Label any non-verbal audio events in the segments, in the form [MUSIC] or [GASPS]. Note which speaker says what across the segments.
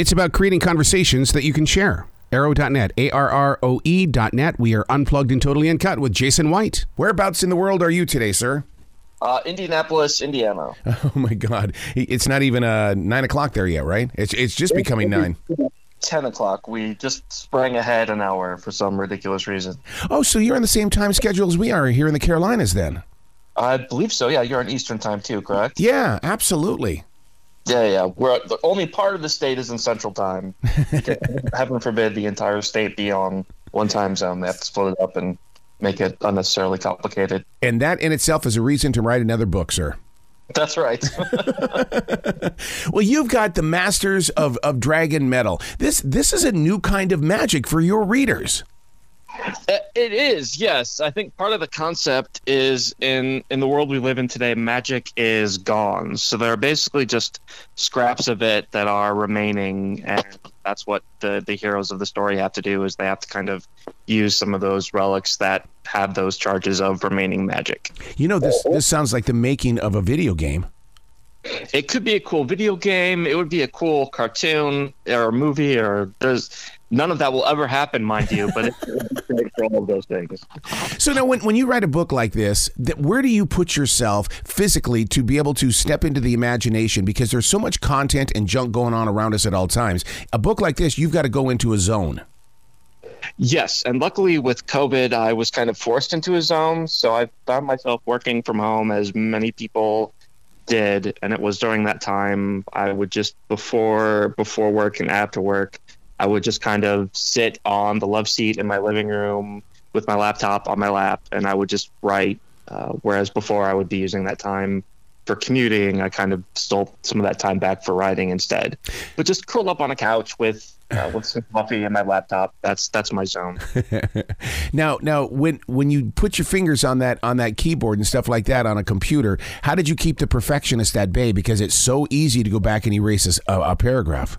Speaker 1: It's about creating conversations that you can share. Arroe.net, A R R O E.net. We are unplugged and totally uncut with Jason White.
Speaker 2: Whereabouts in the world are you today, sir?
Speaker 3: Uh, Indianapolis, Indiana. [LAUGHS]
Speaker 2: Oh my God! It's not even uh, nine o'clock there yet, right? It's it's just becoming nine.
Speaker 3: 10 o'clock. We just sprang ahead an hour for some ridiculous reason.
Speaker 2: Oh, so you're on the same time schedule as we are here in the Carolinas, then?
Speaker 3: I believe so. Yeah, you're on Eastern time too, correct?
Speaker 2: Yeah, absolutely.
Speaker 3: Yeah, yeah. We're the only part of the state is in Central Time. [LAUGHS] Heaven forbid the entire state be on one time zone. They have to split it up and make it unnecessarily complicated.
Speaker 2: And that in itself is a reason to write another book, sir.
Speaker 3: That's right. [LAUGHS] [LAUGHS]
Speaker 2: well, you've got the Masters of, of Dragon Metal. This this is a new kind of magic for your readers.
Speaker 3: Uh, it is, yes. I think part of the concept is in in the world we live in today, magic is gone. So there are basically just scraps of it that are remaining, and that's what the the heroes of the story have to do. Is they have to kind of use some of those relics that have those charges of remaining magic.
Speaker 2: You know, this this sounds like the making of a video game.
Speaker 3: It could be a cool video game. It would be a cool cartoon or movie, or there's none of that will ever happen, mind you. But it's for all of those things.
Speaker 2: So now, when when you write a book like this, that where do you put yourself physically to be able to step into the imagination? Because there's so much content and junk going on around us at all times. A book like this, you've got to go into a zone.
Speaker 3: Yes, and luckily with COVID, I was kind of forced into a zone, so I found myself working from home, as many people did, and it was during that time I would just before before work and after work, I would just kind of sit on the love seat in my living room with my laptop on my lap, and I would just write. Uh, whereas before, I would be using that time for commuting. I kind of stole some of that time back for writing instead. But just curl up on a couch with uh, [LAUGHS] with some coffee and my laptop. That's that's my zone. [LAUGHS]
Speaker 2: now, now, when when you put your fingers on that on that keyboard and stuff like that on a computer, how did you keep the perfectionist at bay? Because it's so easy to go back and erase a, a paragraph.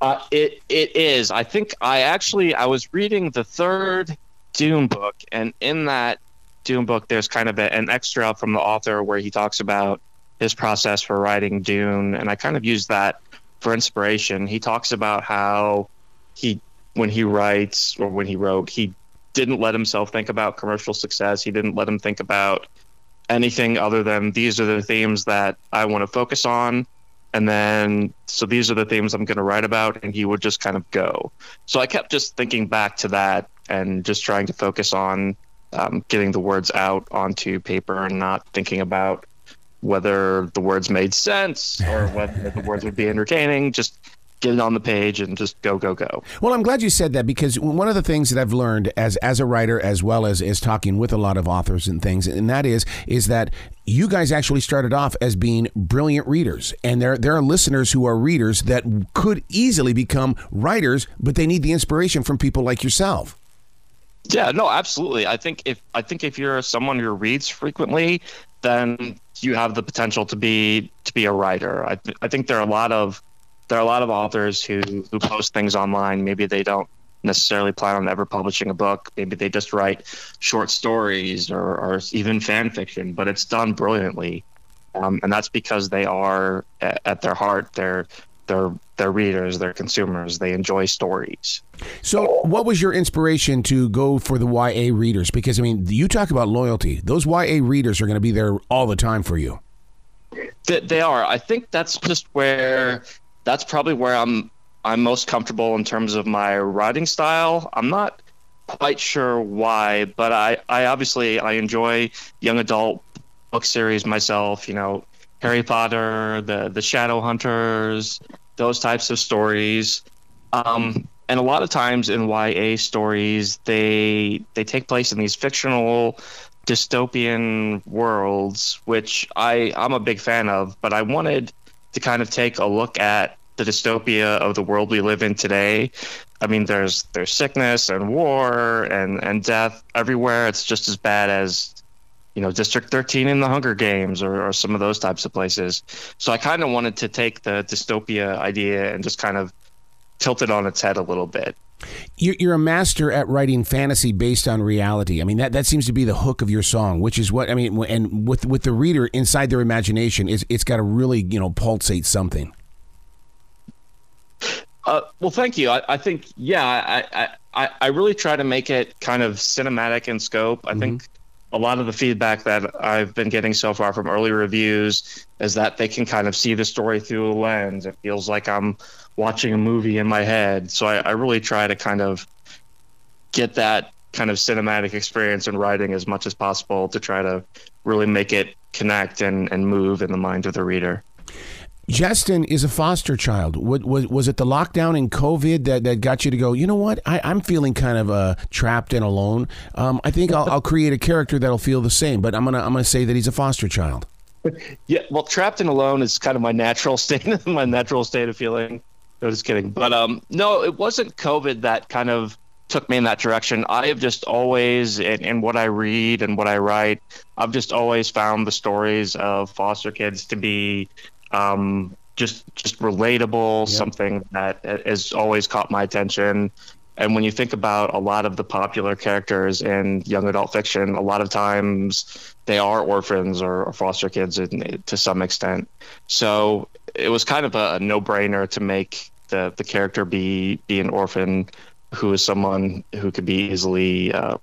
Speaker 3: Uh, it it is. I think I actually I was reading the third Dune book, and in that Dune book, there's kind of a, an extra from the author where he talks about his process for writing Dune, and I kind of used that for inspiration. He talks about how he, when he writes or when he wrote, he didn't let himself think about commercial success. He didn't let him think about anything other than these are the themes that I want to focus on. And then, so these are the themes I'm going to write about. And he would just kind of go. So I kept just thinking back to that and just trying to focus on um, getting the words out onto paper and not thinking about whether the words made sense or whether the words would be entertaining. Just get it on the page and just go go go.
Speaker 2: Well i'm glad you said that because one of the things that i've learned as as a writer as well as as talking with a lot of authors and things and that is is that you guys actually started off as being brilliant readers. And there there are listeners who are readers that could easily become writers but they need the inspiration from people like yourself.
Speaker 3: Yeah no absolutely. I think if i think if you're someone who reads frequently then you have the potential to be to be a writer. I, th- I think there are a lot of there are a lot of authors who who post things online. Maybe they don't necessarily plan on ever publishing a book. Maybe they just write short stories or, or even fan fiction, but it's done brilliantly. Um, and that's because they are at, at their heart they're they're they're readers, they're consumers, they enjoy stories.
Speaker 2: So, what was your inspiration to go for the YA readers? Because I mean, you talk about loyalty; those YA readers are going to be there all the time for you.
Speaker 3: They, they are. I think that's just where that's probably where I'm I'm most comfortable in terms of my writing style. I'm not quite sure why, but I, I obviously I enjoy young adult book series myself. You know, Harry Potter, the the Shadow Hunters, those types of stories. Um, and a lot of times in YA stories, they they take place in these fictional dystopian worlds, which I I'm a big fan of. But I wanted to kind of take a look at the dystopia of the world we live in today. I mean, there's there's sickness and war and and death everywhere. It's just as bad as you know district 13 in the hunger games or, or some of those types of places so i kind of wanted to take the dystopia idea and just kind of tilt it on its head a little bit
Speaker 2: you're a master at writing fantasy based on reality. I mean, that, that seems to be the hook of your song, which is what I mean. And with with the reader inside their imagination, it's, it's got to really you know pulsate something.
Speaker 3: Uh, well, thank you. I, I think, yeah, I, I, I really try to make it kind of cinematic in scope. I mm-hmm. think a lot of the feedback that I've been getting so far from early reviews is that they can kind of see the story through a lens. It feels like I'm watching a movie in my head. So I, I really try to kind of get that kind of cinematic experience in writing as much as possible to try to really make it connect and, and move in the mind of the reader.
Speaker 2: Jestin is a foster child. Was, was, was it the lockdown and COVID that, that got you to go, you know what? I, I'm feeling kind of uh, trapped and alone. Um, I think I'll, I'll create a character that'll feel the same, but I'm going to I'm gonna say that he's a foster child. [LAUGHS]
Speaker 3: Yeah, well, trapped and alone is kind of my natural [LAUGHS] state, my natural state of feeling. No, just kidding. But um, no, it wasn't COVID that kind of took me in that direction. I have just always, in, in, what I read and what I write, I've just always found the stories of foster kids to be um, just just relatable, yep. something that has always caught my attention. And when you think about a lot of the popular characters in young adult fiction, a lot of times they are orphans or, or foster kids in, to some extent. So it was kind of a, a no-brainer to make the the character be be an orphan who is someone who could be easily. Uh,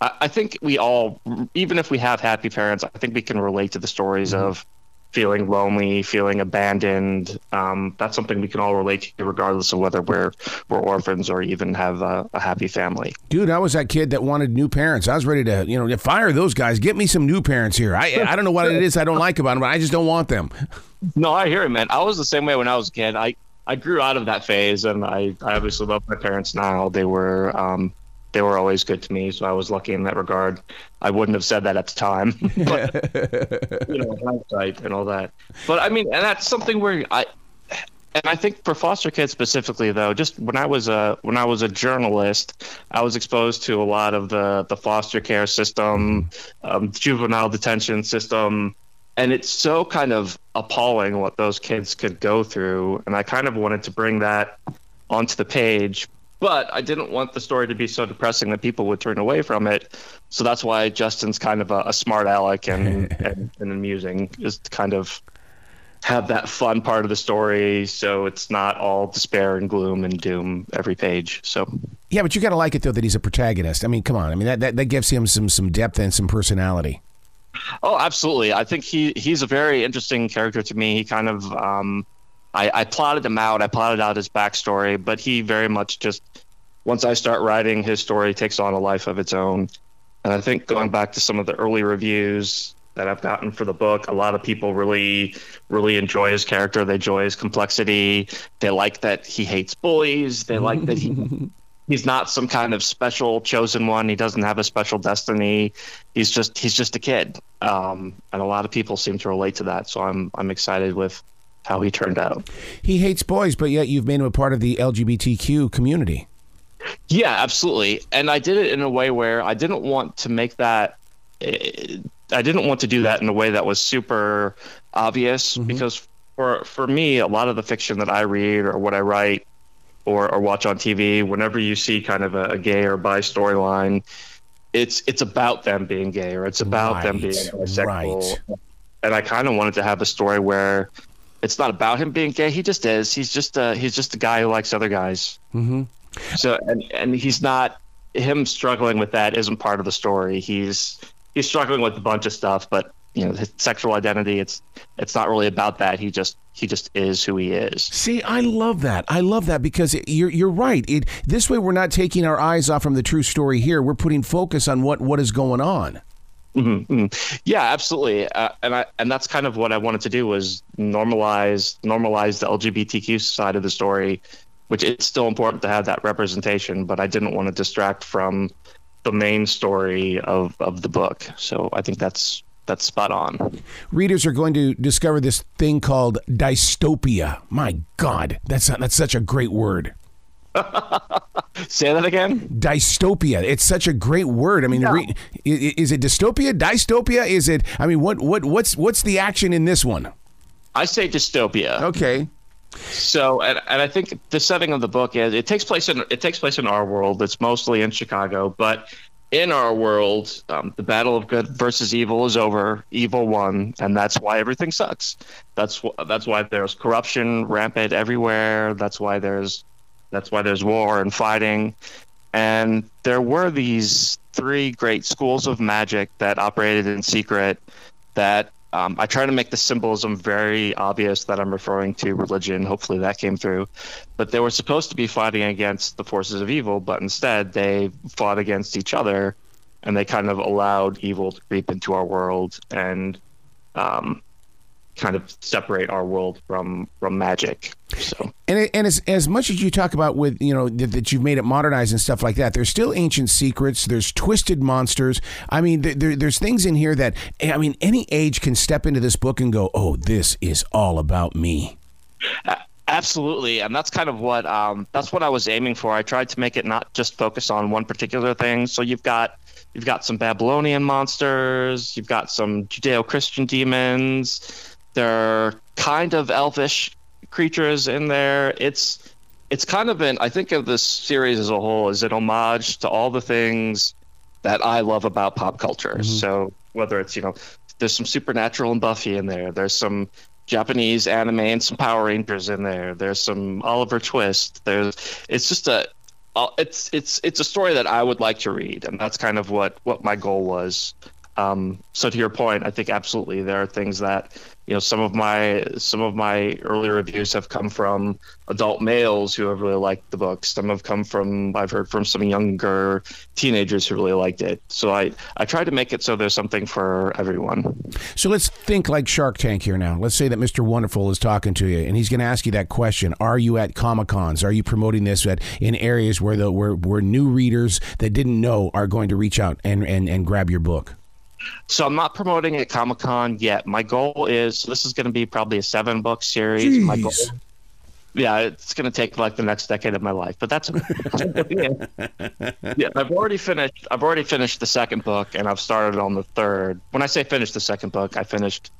Speaker 3: I, I, think we all, even if we have happy parents, I think we can relate to the stories mm-hmm. of feeling lonely, feeling abandoned. Um, that's something we can all relate to, regardless of whether we're we're orphans or even have a, a, happy family.
Speaker 2: Dude, I was that kid that wanted new parents. I was ready to, you know, fire those guys. Get me some new parents here. I I don't know what it is I don't like about them, but I just don't want them. [LAUGHS]
Speaker 3: No, I hear it, man. I was the same way when I was a kid. I I grew out of that phase, and I, I obviously love my parents now. They were um, they were always good to me, so I was lucky in that regard. I wouldn't have said that at the time, [LAUGHS] but you know, hindsight and all that. But I mean, and that's something where I and I think for foster kids specifically, though, just when I was a when I was a journalist, I was exposed to a lot of the the foster care system, um, juvenile detention system, and it's so kind of appalling what those kids could go through and i kind of wanted to bring that onto the page but i didn't want the story to be so depressing that people would turn away from it. So that's why jestin's kind of a, a smart aleck and, [LAUGHS] and, and amusing is to kind of have that fun part of the story so it's not all despair and gloom and doom every page. So
Speaker 2: yeah but you got to like it though that he's a protagonist. I mean come on. I mean that, that, that gives him some some depth and some personality.
Speaker 3: Oh, absolutely. I think he he's a very interesting character to me. He kind of um, I, I plotted him out. I plotted out his backstory, but he very much just once I start writing, his story takes on a life of its own. And I think going back to some of the early reviews that I've gotten for the book, a lot of people really, really enjoy his character. They enjoy his complexity. They like that he hates bullies. They like that he [LAUGHS] he's not some kind of special chosen one. He doesn't have a special destiny. He's just he's just a kid, um, and a lot of people seem to relate to that. So I'm I'm excited with how he turned out.
Speaker 2: He hates boys, but yet you've made him a part of the LGBTQ community.
Speaker 3: Yeah, absolutely. And I did it in a way where I didn't want to make that. Eh, I didn't want to do that in a way that was super obvious mm-hmm. because for for me, a lot of the fiction that I read or what I write or, or watch on TV, whenever you see kind of a, a gay or bi storyline, it's it's about them being gay or it's about right, them being homosexual. Right. And I kind of wanted to have a story where it's not about him being gay. He just is. He's just a he's just a guy who likes other guys.
Speaker 2: Mm-hmm.
Speaker 3: So and and he's not him struggling with that isn't part of the story. He's he's struggling with a bunch of stuff, but you know his sexual identity it's it's not really about that he just he just is who he is
Speaker 2: see i love that i love that because you're you're right it this way we're not taking our eyes off from the true story here we're putting focus on what what is going on
Speaker 3: mm-hmm, mm-hmm. yeah absolutely uh, and i and that's kind of what i wanted to do was normalize normalize the lgbtq side of the story which it's still important to have that representation but i didn't want to distract from the main story of of the book so i think that's that's spot on.
Speaker 2: Readers are going to discover this thing called dystopia. My God, that's that's such a great word. [LAUGHS]
Speaker 3: Say that again.
Speaker 2: Dystopia. It's such a great word. I mean, no. re- is it dystopia? Dystopia? Is it? I mean, what what what's what's the action in this one?
Speaker 3: I say dystopia.
Speaker 2: Okay.
Speaker 3: So, and, and I think the setting of the book is it takes place in it takes place in our world. It's mostly in Chicago, but in our world, um, the battle of good versus evil is over. Evil won, and that's why everything sucks. That's wh- that's why there's corruption rampant everywhere. That's why there's That's why there's war and fighting. And there were these three great schools of magic that operated in secret that um, I try to make the symbolism very obvious that I'm referring to religion. Hopefully that came through. But they were supposed to be fighting against the forces of evil, but instead they fought against each other and they kind of allowed evil to creep into our world and um, kind of separate our world from from magic. So
Speaker 2: and and as as much as you talk about with you know that, that you've made it modernized and stuff like that, there's still ancient secrets. There's twisted monsters. I mean, there, there's things in here that I mean, any age can step into this book and go, "Oh, this is all about me."
Speaker 3: Uh, absolutely, and that's kind of what um, that's what I was aiming for. I tried to make it not just focus on one particular thing. So you've got you've got some Babylonian monsters, you've got some Judeo-Christian demons, there are kind of elfish creatures in there. It's it's kind of an I think of this series as a whole as an homage to all the things that I love about pop culture. Mm-hmm. So whether it's you know there's some supernatural and Buffy in there. There's some Japanese anime and some Power Rangers in there. There's some Oliver Twist. There's it's just a uh, it's it's it's a story that I would like to read, and that's kind of what what my goal was. Um, so to your point, I think absolutely there are things that you know some of my some of my early reviews have come from adult males who have really liked the book. Some have come from I've heard from some younger teenagers who really liked it. So I I try to make it so there's something for everyone.
Speaker 2: So let's think like Shark Tank here now. Let's say that Mr. Wonderful is talking to you and he's going to ask you that question: Are you at Comic Cons? Are you promoting this at in areas where the where where new readers that didn't know are going to reach out and and and grab your book?
Speaker 3: So I'm not promoting at Comic Con yet. My goal is this is going to be probably a seven book series. Jeez. My goal, yeah, it's going to take like the next decade of my life, but that's yeah. [LAUGHS] yeah. I've already finished. I've already finished the second book, and I've started on the third. When I say finished the second book, I finished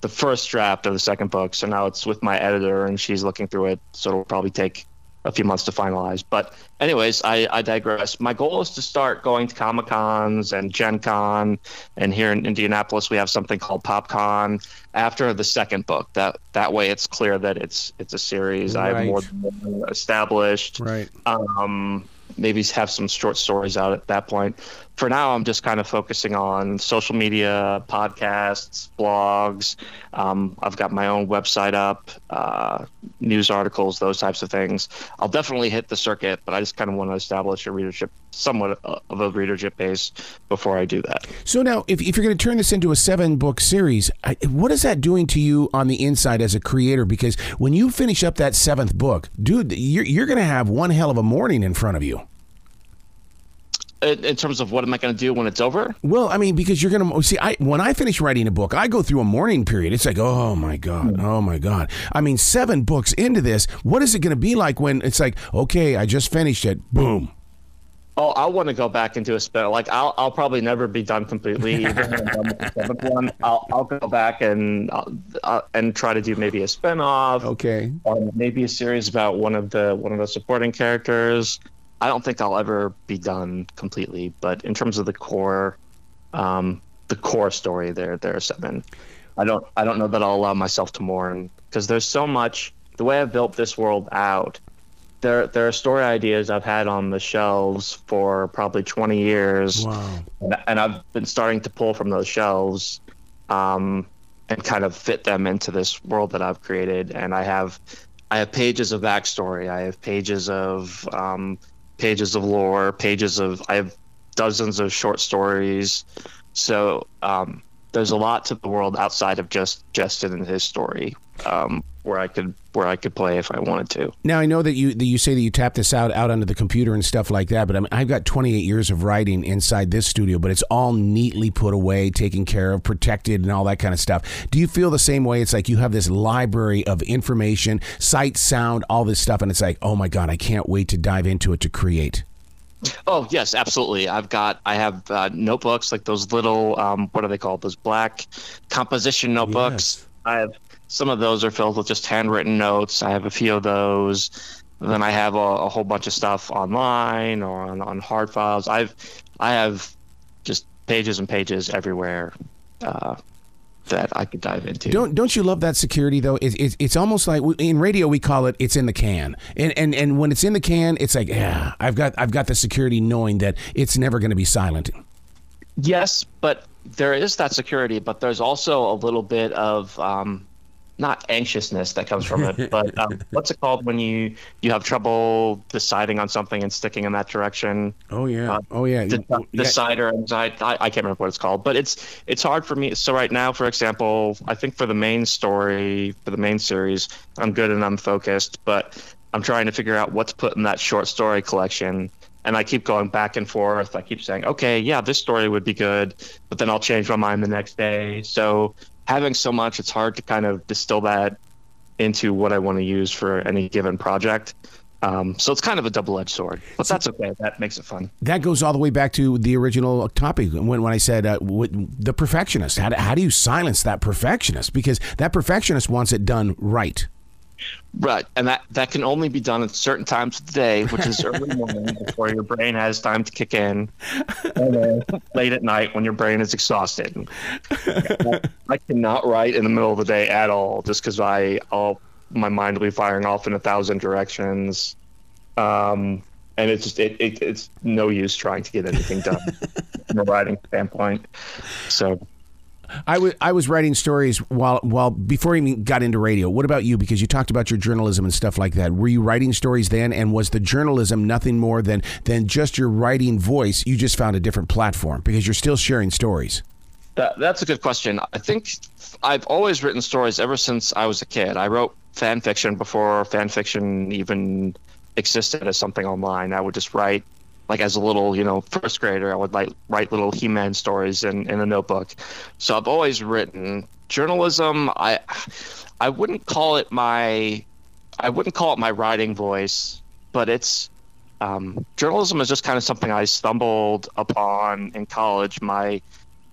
Speaker 3: the first draft of the second book. So now it's with my editor, and she's looking through it. So it'll probably take a few months to finalize. But anyways, I, I digress. My goal is to start going to Comic Cons and Gen Con, and here in Indianapolis we have something called PopCon after the second book. That that way it's clear that it's it's a series. Right. I have more established.
Speaker 2: Right.
Speaker 3: Um, maybe have some short stories out at that point. For now, I'm just kind of focusing on social media, podcasts, blogs. Um, I've got my own website up, uh, news articles, those types of things. I'll definitely hit the circuit, but I just kind of want to establish a readership, somewhat of a readership base before I do that.
Speaker 2: So now, if, if you're going to turn this into a seven book series, what is that doing to you on the inside as a creator? Because when you finish up that seventh book, dude, you're, you're going to have one hell of a mourning in front of you
Speaker 3: in terms of what am I going to do when it's over?
Speaker 2: Well, I mean, because you're going to see, I when I finish writing a book, I go through a mourning period. It's like, oh my god, oh my god. I mean, seven books into this, what is it going to be like when it's like, okay, I just finished it, boom.
Speaker 3: Oh, I want to go back into a spin. Like I'll, I'll probably never be done completely. Even when I'm done with the seventh one, I'll, I'll go back and uh, uh, and try to do maybe a spin-off.
Speaker 2: Okay.
Speaker 3: Or maybe a series about one of the one of the supporting characters. I don't think I'll ever be done completely, but in terms of the core, um, the core story, there, there are seven. I don't, I don't know that I'll allow myself to mourn because there's so much. The way I've built this world out, there, there are story ideas I've had on the shelves for probably 20 years,
Speaker 2: wow.
Speaker 3: and, I've been starting to pull from those shelves, um, and kind of fit them into this world that I've created. And I have, I have pages of backstory. I have pages of um, pages of lore, pages of I have dozens of short stories. So um, there's a lot to the world outside of just Jestin and his story, um, where I could where I could play if I wanted to.
Speaker 2: Now I know that you that you say that you tap this out out onto the computer and stuff like that, but I mean, I've got 28 years of writing inside this studio, but it's all neatly put away, taken care of, protected, and all that kind of stuff. Do you feel the same way? It's like you have this library of information, sight, sound, all this stuff, and it's like, oh my god, I can't wait to dive into it to create.
Speaker 3: Oh yes, absolutely. I've got I have uh, notebooks like those little um, what are they called? Those black composition notebooks. Yes. I have some of those are filled with just handwritten notes. I have a few of those. Then I have a, a whole bunch of stuff online or on, on hard files. I've I have just pages and pages everywhere. Uh, that I could dive into.
Speaker 2: Don't don't you love that security though? It's it's, it's almost like in radio we call it it's in the can, and and and when it's in the can, it's like yeah, I've got I've got the security knowing that it's never going to be silent.
Speaker 3: Yes, but there is that security, but there's also a little bit of um, not anxiousness that comes from it, but um, [LAUGHS] what's it called when you you have trouble deciding on something and sticking in that direction?
Speaker 2: Oh yeah, uh, oh yeah.
Speaker 3: The, decider anxiety. I, I can't remember what it's called, but it's it's hard for me. So right now, for example, I think for the main story for the main series, I'm good and I'm focused, but I'm trying to figure out what to put in that short story collection and I keep going back and forth. I keep saying, okay, yeah, this story would be good, but then I'll change my mind the next day. So having so much, it's hard to kind of distill that into what I want to use for any given project. Um, so it's kind of a double-edged sword, but that's okay. That makes it fun.
Speaker 2: That goes all the way back to the original topic when, when I said uh, the perfectionist. How do, how do you silence that perfectionist? Because that perfectionist wants it done right.
Speaker 3: Right, and that that can only be done at certain times of the day, which is early [LAUGHS] morning before your brain has time to kick in, and late at night when your brain is exhausted. I cannot write in the middle of the day at all, just because I all my mind will be firing off in a thousand directions, um, and it's just it, it it's no use trying to get anything done from a writing standpoint. So
Speaker 2: I was I was writing stories while while before you got into radio. What about you? Because you talked about your journalism and stuff like that. Were you writing stories then, and was the journalism nothing more than than just your writing voice? You just found a different platform because you're still sharing stories.
Speaker 3: That, that's a good question. I think I've always written stories ever since I was a kid. I wrote fan fiction before fan fiction even existed as something online. I would just write like as a little, you know, first grader, I would like write little He-Man stories in, in a notebook. So I've always written journalism. I I wouldn't call it my I wouldn't call it my writing voice, but it's um, journalism is just kind of something I stumbled upon in college. My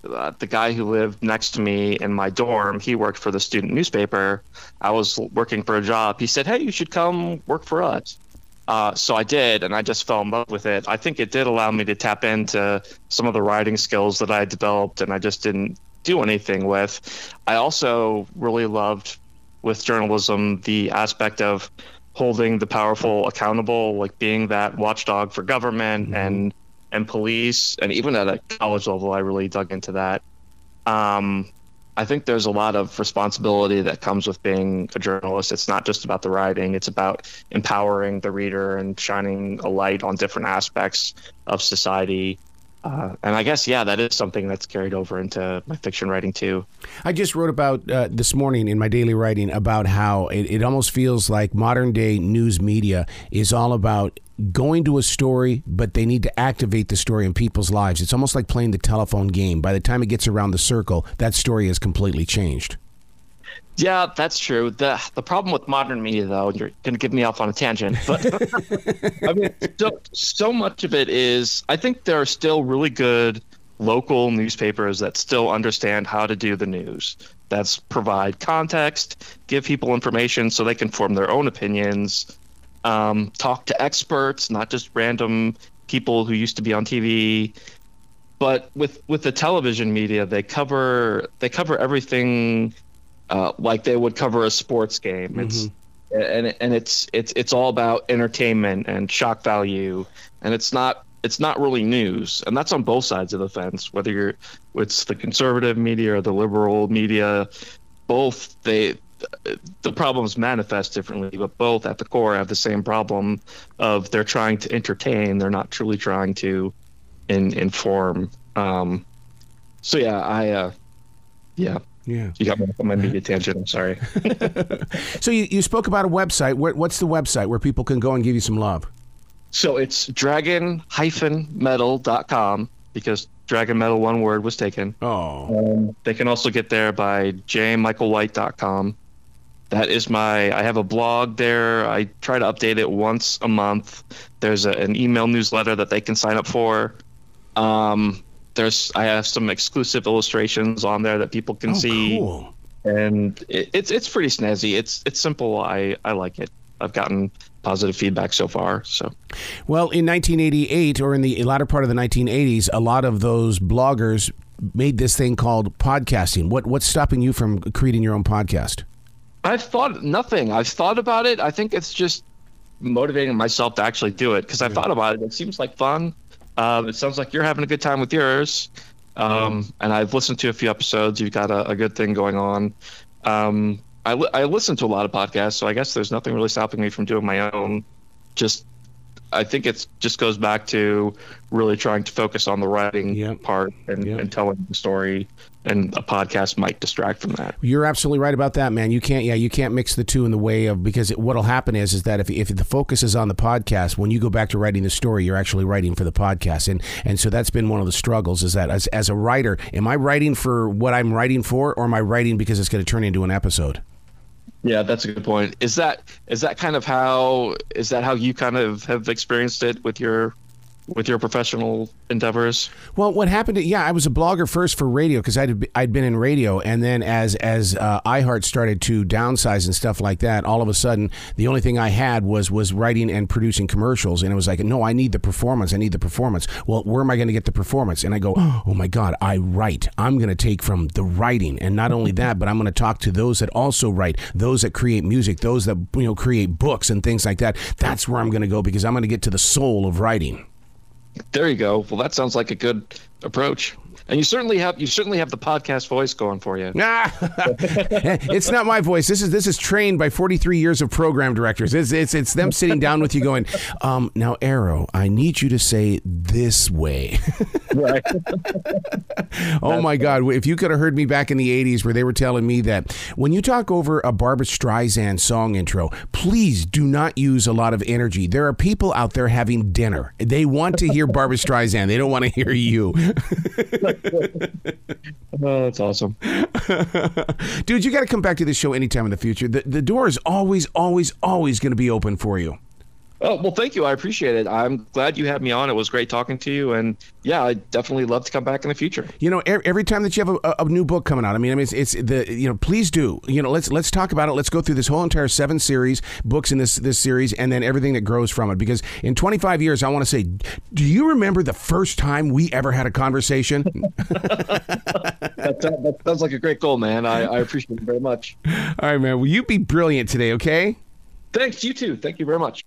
Speaker 3: uh, the guy who lived next to me in my dorm, he worked for the student newspaper. I was working for a job. He said, "Hey, you should come work for us." Uh, so I did, and I just fell in love with it. I think it did allow me to tap into some of the writing skills that I developed, and I just didn't do anything with. I also really loved with journalism the aspect of holding the powerful accountable, like being that watchdog for government mm-hmm. and and police, and even at a college level, I really dug into that. Um, I think there's a lot of responsibility that comes with being a journalist. It's not just about the writing, it's about empowering the reader and shining a light on different aspects of society. Uh, and I guess, yeah, that is something that's carried over into my fiction writing too.
Speaker 2: I just wrote about uh, this morning in my daily writing about how it, it almost feels like modern day news media is all about going to a story, but they need to activate the story in people's lives. It's almost like playing the telephone game. By the time it gets around the circle, that story has completely changed.
Speaker 3: Yeah, that's true. the The problem with modern media, though, you're going to give me off on a tangent, but [LAUGHS] I mean, so, so much of it is. I think there are still really good local newspapers that still understand how to do the news. That's provide context, give people information so they can form their own opinions, um, talk to experts, not just random people who used to be on TV. But with with the television media, they cover they cover everything uh, like they would cover a sports game. Mm-hmm. It's and and it's it's it's all about entertainment and shock value, and it's not it's not really news, and that's on both sides of the fence. Whether you're it's the conservative media or the liberal media, both they the problems manifest differently, but both at the core have the same problem of they're trying to entertain. They're not truly trying to in, inform. Um, so yeah, I uh, yeah. Yeah, you got me on my media tangent. I'm sorry. [LAUGHS]
Speaker 2: so you, you spoke about a website. Where, what's the website where people can go and give you some love?
Speaker 3: So it's dragon-metal.com because Dragon Metal one word was taken.
Speaker 2: Oh.
Speaker 3: Um, they can also get there by jmichaelwhite.com that is my i have a blog there i try to update it once a month there's a, an email newsletter that they can sign up for um, there's i have some exclusive illustrations on there that people can
Speaker 2: oh,
Speaker 3: see
Speaker 2: cool.
Speaker 3: and it, it's it's pretty snazzy it's it's simple i i like it i've gotten positive feedback so far so
Speaker 2: well in 1988 or in the latter part of the 1980s a lot of those bloggers made this thing called podcasting. What what's stopping you from creating your own podcast?
Speaker 3: I've thought nothing. I've thought about it. I think it's just motivating myself to actually do it because I've thought about it. It seems like fun. Um, it sounds like you're having a good time with yours. Um, and I've listened to a few episodes. You've got a, a good thing going on. Um, I, li- I listen to a lot of podcasts, so I guess there's nothing really stopping me from doing my own. Just, I think it just goes back to really trying to focus on the writing
Speaker 2: Yep.
Speaker 3: part and,
Speaker 2: Yep.
Speaker 3: and telling the story. And a podcast might distract from that.
Speaker 2: You're absolutely right about that, man. You can't, yeah, you can't mix the two in the way of because it, what'll happen is, is that if, if the focus is on the podcast, when you go back to writing the story, you're actually writing for the podcast, and and so that's been one of the struggles. Is that as as a writer, am I writing for what I'm writing for, or am I writing because it's going to turn into an episode?
Speaker 3: Yeah, that's a good point. Is that is that kind of how is that how you kind of have experienced it with your with your professional endeavors?
Speaker 2: Well, what happened? To, yeah, I was a blogger first for radio because I'd I'd been in radio, and then as as uh, iHeart started to downsize and stuff like that, all of a sudden the only thing I had was was writing and producing commercials, and it was like, no, I need the performance. I need the performance. Well, where am I going to get the performance? And I go, [GASPS] oh my god, I write. I'm going to take from the writing, and not only that, but I'm going to talk to those that also write, those that create music, those that you know create books and things like that. That's where I'm going to go because I'm going to get to the soul of writing.
Speaker 3: There you go. Well, that sounds like a good approach. And you certainly have you certainly have the podcast voice going for you.
Speaker 2: Ah, [LAUGHS] it's not my voice. This is this is trained by 43 years of program directors. It's it's, it's them sitting down with you, going, um, "Now, Arroe, I need you to say this way." [LAUGHS]
Speaker 3: Right.
Speaker 2: oh my God! If you could have heard me back in the 80s, where they were telling me that when you talk over a Barbra Streisand song intro, please do not use a lot of energy. There are people out there having dinner. They want to hear Barbra Streisand. They don't want to hear you. [LAUGHS] [LAUGHS]
Speaker 3: Oh, that's awesome.
Speaker 2: Dude, you got to come back to this show anytime in the future. The, the door is always, always, always going to be open for you.
Speaker 3: Oh well, thank you. I appreciate it. I'm glad you had me on. It was great talking to you, and yeah, I definitely love to come back in the future.
Speaker 2: You know, every, time that you have a, a new book coming out, I mean, I mean, it's, it's the you know, please do. You know, let's let's talk about it. Let's go through this whole entire seven series books in this this series, and then everything that grows from it. Because in 25 years, I want to say, do you remember the first time we ever had a conversation?
Speaker 3: That, [LAUGHS] [LAUGHS] that, that sounds like a great goal, man. I, I appreciate it very much.
Speaker 2: All right, man. Will you be brilliant today? Okay.
Speaker 3: Thanks. You too. Thank you very much.